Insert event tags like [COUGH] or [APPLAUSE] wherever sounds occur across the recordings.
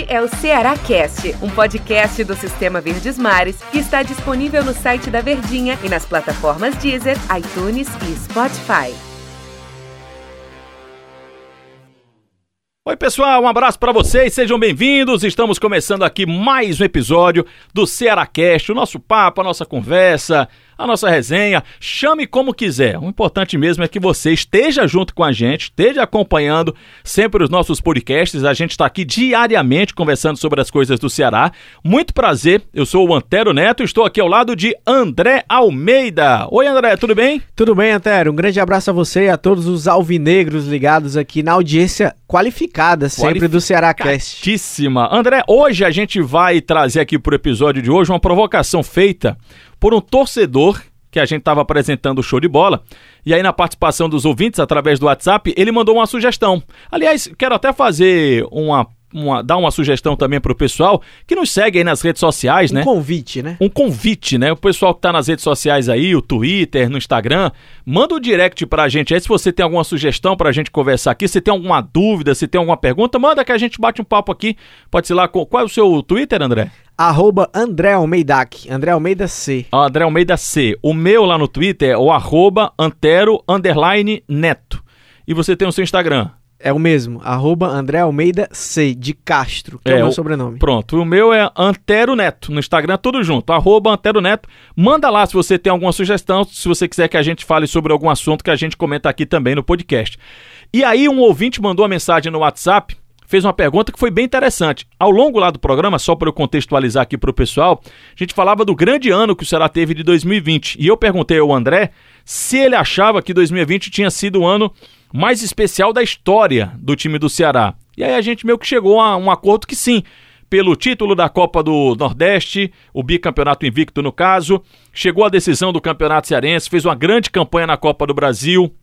Este é o Ceará Cast, um podcast do Sistema Verdes Mares que está disponível no site da Verdinha e nas plataformas Deezer, iTunes e Spotify. Oi, pessoal, um abraço para vocês, sejam bem-vindos. Estamos começando aqui mais um episódio do Ceará Cast, o nosso papo, a nossa conversa, a nossa resenha, chame como quiser. O importante mesmo é que você esteja junto com a gente, esteja acompanhando sempre os nossos podcasts. A gente está aqui diariamente conversando sobre as coisas do Ceará. Muito prazer, eu sou o Antero Neto, estou aqui ao lado de André Almeida. Oi, André, tudo bem? Tudo bem, Antero. Um grande abraço a você e a todos os alvinegros ligados aqui na audiência qualificada sempre do Ceará Cast. André, hoje a gente vai trazer aqui para o episódio de hoje uma provocação feita por um torcedor que a gente estava apresentando o show de bola. E aí, na participação dos ouvintes, através do WhatsApp, ele mandou uma sugestão. Aliás, quero até fazer uma uma, dar uma sugestão também para o pessoal que nos segue aí nas redes sociais, um né? Um convite, né? Um convite, né? O pessoal que está nas redes sociais aí, o Twitter, no Instagram, manda o um direct para a gente aí se você tem alguma sugestão para a gente conversar aqui, se tem alguma dúvida, se tem alguma pergunta, manda que a gente bate um papo aqui. Pode ser lá, qual é o seu Twitter, André? Arroba André Almeidac, André Almeida C. Ah, André Almeida C. O meu lá no Twitter é o arroba antero underline neto. E você tem o seu Instagram? É o mesmo, arroba André Almeida C, de Castro, que é, é o meu sobrenome. Pronto, o meu é Antero Neto, no Instagram tudo junto, arroba Antero Neto. Manda lá se você tem alguma sugestão, se você quiser que a gente fale sobre algum assunto que a gente comenta aqui também no podcast. E aí um ouvinte mandou uma mensagem no WhatsApp, fez uma pergunta que foi bem interessante. Ao longo lá do programa, só para eu contextualizar aqui para o pessoal, a gente falava do grande ano que o Ceará teve de 2020. E eu perguntei ao André se ele achava que 2020 tinha sido o ano mais especial da história do time do Ceará. E aí a gente meio que chegou a um acordo que sim, pelo título da Copa do Nordeste, o bicampeonato invicto no caso, chegou a decisão do Campeonato Cearense, fez uma grande campanha na Copa do Brasil,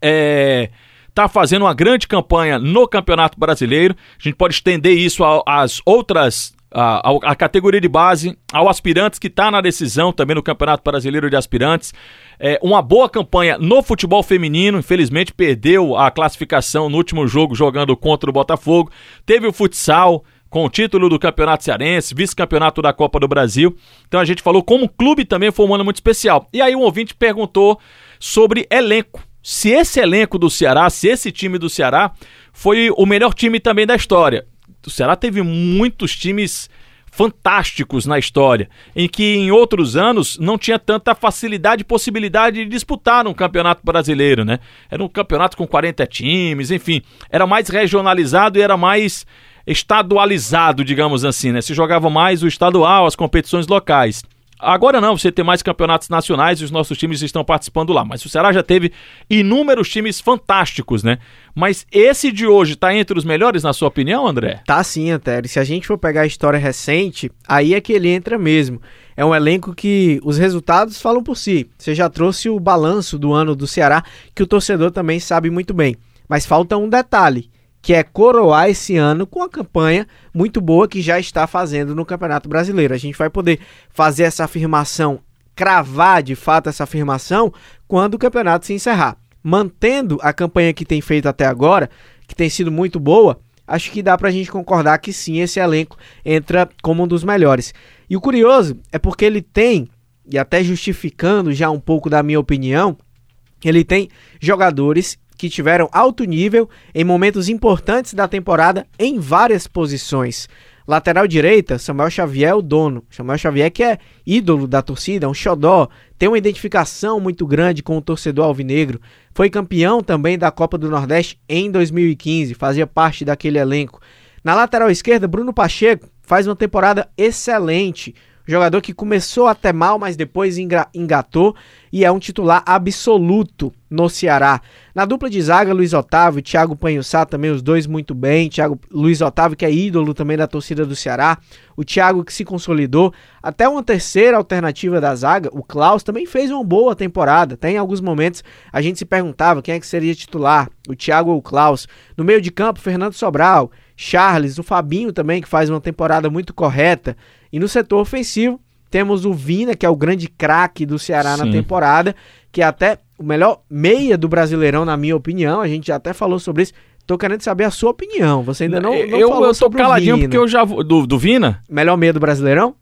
é, tá fazendo uma grande campanha no Campeonato Brasileiro. A gente pode estender isso às outras a, a, categoria de base, ao aspirantes que está na decisão também no Campeonato Brasileiro de Aspirantes. É, uma boa campanha no futebol feminino, infelizmente perdeu a classificação no último jogo jogando contra o Botafogo. Teve o futsal com o título do Campeonato Cearense, vice-campeonato da Copa do Brasil. Então a gente falou como clube também foi um ano muito especial. E aí um ouvinte perguntou sobre elenco. Se esse elenco do Ceará, se esse time do Ceará foi o melhor time também da história o Ceará teve muitos times fantásticos na história, em que em outros anos não tinha tanta facilidade e possibilidade de disputar um campeonato brasileiro, né? Era um campeonato com 40 times, enfim, era mais regionalizado e era mais estadualizado, digamos assim, né? Se jogava mais o estadual, as competições locais. Agora não, você tem mais campeonatos nacionais e os nossos times estão participando lá. Mas o Ceará já teve inúmeros times fantásticos, né? Mas esse de hoje tá entre os melhores, na sua opinião, André? Tá sim, Antero. Se a gente for pegar a história recente, aí é que ele entra mesmo. É um elenco que os resultados falam por si. Você já trouxe o balanço do ano do Ceará, que o torcedor também sabe muito bem. Mas falta um detalhe que é coroar esse ano com a campanha muito boa que já está fazendo no Campeonato Brasileiro. A gente vai poder fazer essa afirmação, cravar de fato essa afirmação quando o campeonato se encerrar. Mantendo a campanha que tem feito até agora, que tem sido muito boa, acho que dá para a gente concordar que sim, esse elenco entra como um dos melhores. E o curioso é porque ele tem, e até justificando já um pouco da minha opinião, ele tem jogadores que tiveram alto nível em momentos importantes da temporada em várias posições. Lateral direita, Samuel Xavier, o dono. Samuel Xavier que é ídolo da torcida, um xodó, tem uma identificação muito grande com o torcedor alvinegro. Foi campeão também da Copa do Nordeste em 2015, fazia parte daquele elenco. Na lateral esquerda, Bruno Pacheco faz uma temporada excelente. Jogador que começou até mal, mas depois engatou e é um titular absoluto no Ceará. Na dupla de zaga, Luiz Otávio e Thiago Panhussá também, os dois muito bem. Thiago, Luiz Otávio, que é ídolo também da torcida do Ceará. O Thiago, que se consolidou. Até uma terceira alternativa da zaga, o Klaus, também fez uma boa temporada. Tem alguns momentos a gente se perguntava quem é que seria titular, o Thiago ou o Klaus. No meio de campo, Fernando Sobral, Charles, o Fabinho também, que faz uma temporada muito correta. E no setor ofensivo, temos o Vina, que é o grande craque do Ceará Sim. na temporada, que é até o melhor meia do Brasileirão, na minha opinião. A gente já até falou sobre isso. Tô querendo saber a sua opinião. Você ainda não, não eu, falou eu tô sobre caladinho o Vina. porque eu já vou. Do, do Vina? Melhor meia do Brasileirão?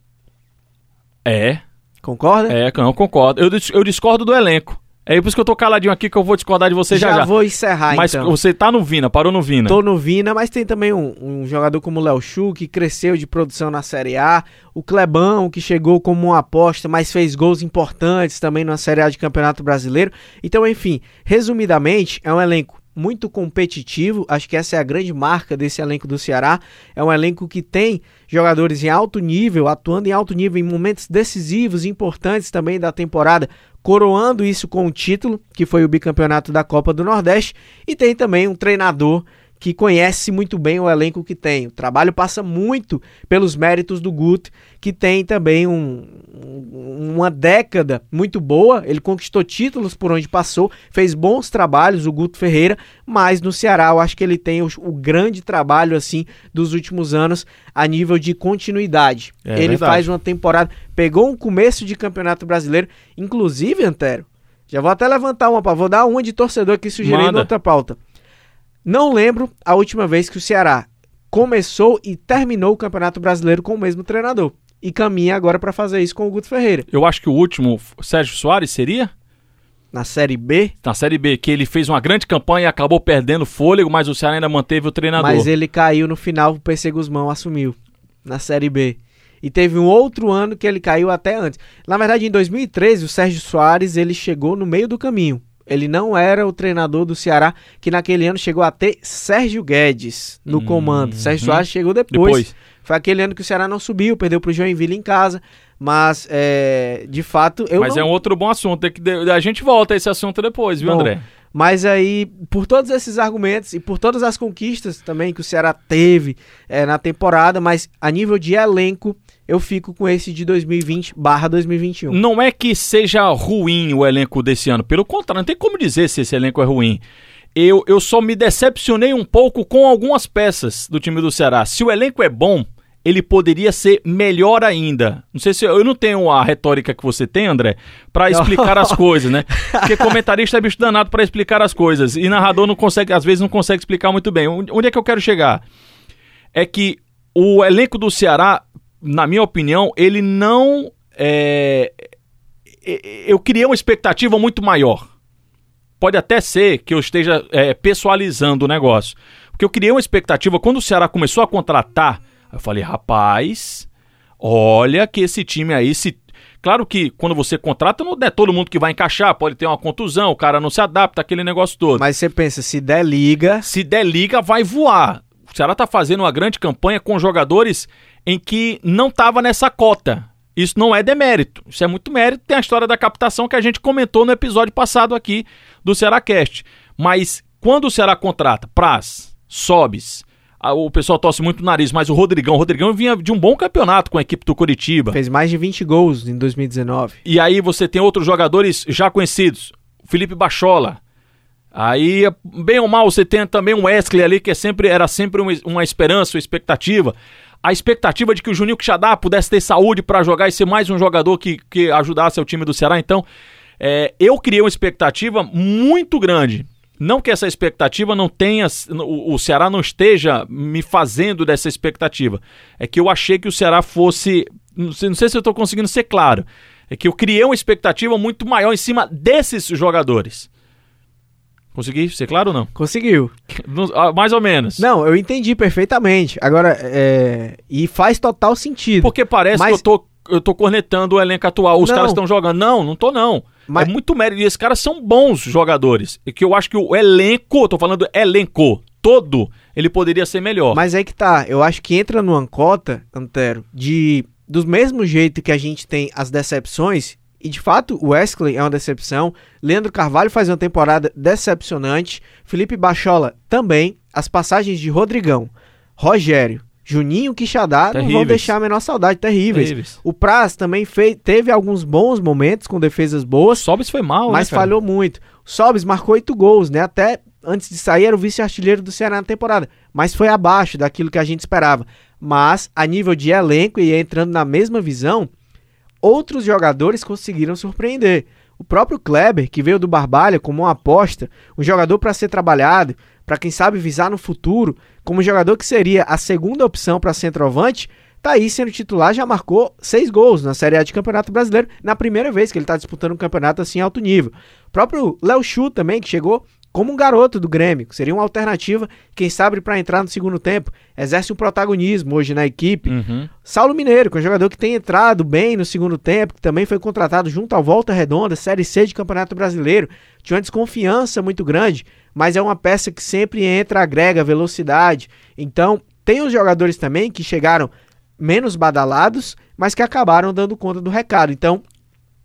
É. Concorda? É, não, concordo. Eu, eu discordo do elenco. É por isso que eu tô caladinho aqui que eu vou discordar de você já já. vou encerrar Mas então. você tá no Vina, parou no Vina. Tô no Vina, mas tem também um, um jogador como o Léo Chu, que cresceu de produção na Série A. O Clebão, que chegou como uma aposta, mas fez gols importantes também na Série A de Campeonato Brasileiro. Então, enfim, resumidamente, é um elenco muito competitivo. Acho que essa é a grande marca desse elenco do Ceará. É um elenco que tem jogadores em alto nível, atuando em alto nível em momentos decisivos, importantes também da temporada, coroando isso com um título, que foi o bicampeonato da Copa do Nordeste, e tem também um treinador que conhece muito bem o elenco que tem. O trabalho passa muito pelos méritos do Guto, que tem também um- um- uma década muito boa. Ele conquistou títulos por onde passou, fez bons trabalhos, o Guto Ferreira, mas no Ceará eu acho que ele tem o, o grande trabalho assim dos últimos anos a nível de continuidade. É ele verdade. faz uma temporada, pegou um começo de Campeonato Brasileiro, inclusive, Antero. Já vou até levantar uma, vou dar uma de torcedor aqui sugerindo Manda. outra pauta. Não lembro a última vez que o Ceará começou e terminou o Campeonato Brasileiro com o mesmo treinador. E caminha agora para fazer isso com o Guto Ferreira. Eu acho que o último, Sérgio Soares, seria? Na Série B, Na Série B, que ele fez uma grande campanha e acabou perdendo fôlego, mas o Ceará ainda manteve o treinador. mas ele caiu no final, o PC Guzmão assumiu. Na Série B. E teve um outro ano que ele caiu até antes. Na verdade, em 2013, o Sérgio Soares ele chegou no meio do caminho. Ele não era o treinador do Ceará, que naquele ano chegou a ter Sérgio Guedes no Hum, comando. Sérgio uhum. Soares chegou depois. Depois. Foi aquele ano que o Ceará não subiu, perdeu pro Joinville em casa. Mas, é, de fato, eu mas não... é um outro bom assunto. tem que A gente volta a esse assunto depois, viu, Bom, André? Mas aí, por todos esses argumentos e por todas as conquistas também que o Ceará teve é, na temporada, mas a nível de elenco, eu fico com esse de 2020 barra 2021. Não é que seja ruim o elenco desse ano. Pelo contrário, não tem como dizer se esse elenco é ruim. Eu, eu só me decepcionei um pouco com algumas peças do time do Ceará. Se o elenco é bom, ele poderia ser melhor ainda. Não sei se eu não tenho a retórica que você tem, André, pra explicar as coisas, né? Porque [LAUGHS] comentarista é bicho danado pra explicar as coisas e narrador não consegue, às vezes não consegue explicar muito bem. Onde é que eu quero chegar? É que o elenco do Ceará, na minha opinião, ele não é, e- eu criei uma expectativa muito maior. Pode até ser que eu esteja é, pessoalizando o negócio. Porque eu criei uma expectativa, quando o Ceará começou a contratar, eu falei, rapaz, olha que esse time aí se. Claro que quando você contrata, não é todo mundo que vai encaixar, pode ter uma contusão, o cara não se adapta, aquele negócio todo. Mas você pensa, se der liga, Se der liga, vai voar. O Ceará tá fazendo uma grande campanha com jogadores em que não estava nessa cota. Isso não é demérito, isso é muito mérito. Tem a história da captação que a gente comentou no episódio passado aqui do Cearacast. Mas quando o Ceará contrata Praz, Sobes, o pessoal torce muito o nariz, mas o Rodrigão, o Rodrigão vinha de um bom campeonato com a equipe do Curitiba. fez mais de 20 gols em 2019. E aí você tem outros jogadores já conhecidos. Felipe Bachola. Aí, bem ou mal, você tem também um Wesley ali, que é sempre, era sempre uma, uma esperança, uma expectativa. A expectativa de que o Juninho Quixadá pudesse ter saúde para jogar e ser mais um jogador que, que ajudasse o time do Ceará. Então, é, eu criei uma expectativa muito grande. Não que essa expectativa não tenha. O, Ceará não esteja me fazendo dessa expectativa. É que eu achei que o Ceará fosse. Não sei, não sei se eu estou conseguindo ser claro. É que eu criei uma expectativa muito maior em cima desses jogadores. Consegui ser claro ou não? Conseguiu. [LAUGHS] Ah, Mais ou menos. Não, eu entendi perfeitamente. Agora, é... E faz total sentido. Porque parece Mas- que eu tô, eu tô cornetando o elenco atual. Os Não. caras estão jogando. Não, não tô não. Mas- É muito mérito. E esses caras são bons jogadores. E que eu acho que o elenco, tô falando elenco, todo, ele poderia ser melhor. Mas aí que tá, eu acho que entra numa cota, Antero, de do mesmo jeito que a gente tem as decepções, e de fato o Wesley é uma decepção, Leandro Carvalho faz uma temporada decepcionante, Felipe Bachola também, as passagens de Rodrigão, Rogério, Juninho Quixadá não vão Terríveis. deixar a menor saudade, terríveis. Terríveis. O Praz também fez, teve alguns bons momentos com defesas boas, Sobes foi mal, mas né, falhou muito. O Sobis marcou oito gols, né? Até antes de sair era o vice-artilheiro do Ceará na temporada, mas foi abaixo daquilo que a gente esperava. Mas a nível de elenco e entrando na mesma visão, outros jogadores conseguiram surpreender. O próprio Kleber, que veio do Barbalha como uma aposta, um jogador para ser trabalhado, para quem sabe visar no futuro, como jogador que seria a segunda opção para centroavante, tá aí sendo titular, já marcou seis gols na Série A de Campeonato Brasileiro, na primeira vez que ele está disputando um campeonato assim alto nível. O próprio Léo Chu também, que chegou como um garoto do Grêmio, seria uma alternativa, quem sabe, para entrar no segundo tempo. Exerce um protagonismo hoje na equipe. Uhum. Saulo Mineiro, que é um jogador que tem entrado bem no segundo tempo, que também foi contratado junto ao Volta Redonda, Série C de Campeonato Brasileiro. Tinha uma desconfiança muito grande, mas é uma peça que sempre entra, agrega velocidade. Então, tem os jogadores também que chegaram menos badalados, mas que acabaram dando conta do recado. Então,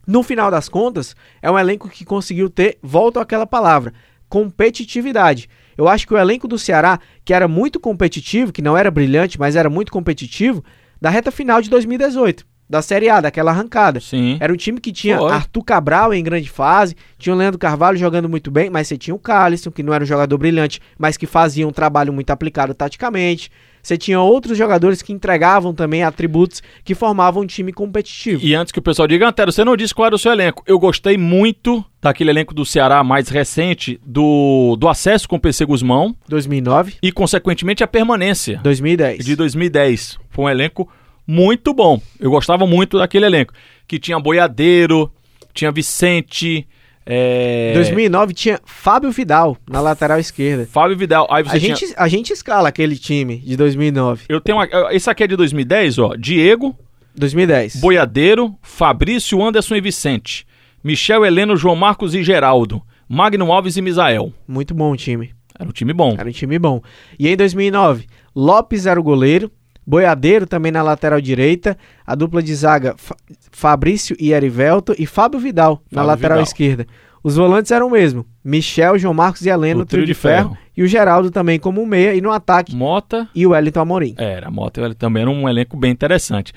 no final das contas, é um elenco que conseguiu ter, volto àquela palavra, competitividade. Eu acho que o elenco do Ceará, que era muito competitivo, que não era brilhante, mas era muito competitivo, da reta final de 2018 da Série A, daquela arrancada. Sim. Era um time que tinha Foi. Arthur Cabral em grande fase, tinha o Leandro Carvalho jogando muito bem, mas você tinha o Calisson, que não era um jogador brilhante, mas que fazia um trabalho muito aplicado taticamente. Você tinha outros jogadores que entregavam também atributos que formavam um time competitivo. E antes que o pessoal diga, Antero, você não disse qual era o seu elenco. Eu gostei muito daquele elenco do Ceará mais recente, do, do acesso com o PC Guzmão 2009, e, consequentemente, a permanência 2010. de 2010. Foi um elenco muito bom. Eu gostava muito daquele elenco. Que tinha Boiadeiro, tinha Vicente, é... 2009 tinha Fábio Vidal na lateral esquerda. Fábio Vidal. Aí você A tinha... gente, a gente escala aquele time de 2009. Eu tenho uma... Esse aqui é de 2010, ó. Diego, 2010. Boiadeiro, Fabrício, Anderson e Vicente. Michel, Heleno, João Marcos e Geraldo. Magno Alves e Misael. Muito bom o time. Era um time bom. Era um time bom. E em 2009, Lopes era o goleiro, Boiadeiro também na lateral direita, a dupla de zaga Fa- Fabrício e Erivelto e Fábio Vidal na Fábio lateral Vidal. esquerda. Os volantes eram o mesmo, Michel, João Marcos e Heleno, O trio, trio de de ferro, ferro. e o Geraldo também como meia, e no ataque, Mota. e o Wellington Amorim. Era, Mota ele também era um elenco bem interessante.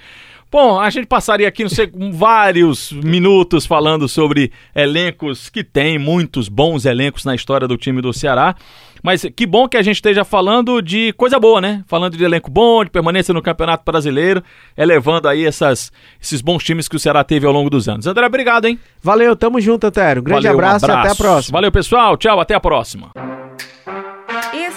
Bom, a gente passaria aqui, não sei, vários minutos falando sobre elencos que tem muitos bons elencos na história do time do Ceará. Mas que bom que a gente esteja falando de coisa boa, né? Falando de elenco bom, de permanência no Campeonato Brasileiro, elevando aí essas, esses bons times que o Ceará teve ao longo dos anos. André, obrigado, hein? Valeu, tamo junto, Antero. Um grande Valeu, um abraço, e até a próxima. Valeu, pessoal. Tchau, até a próxima.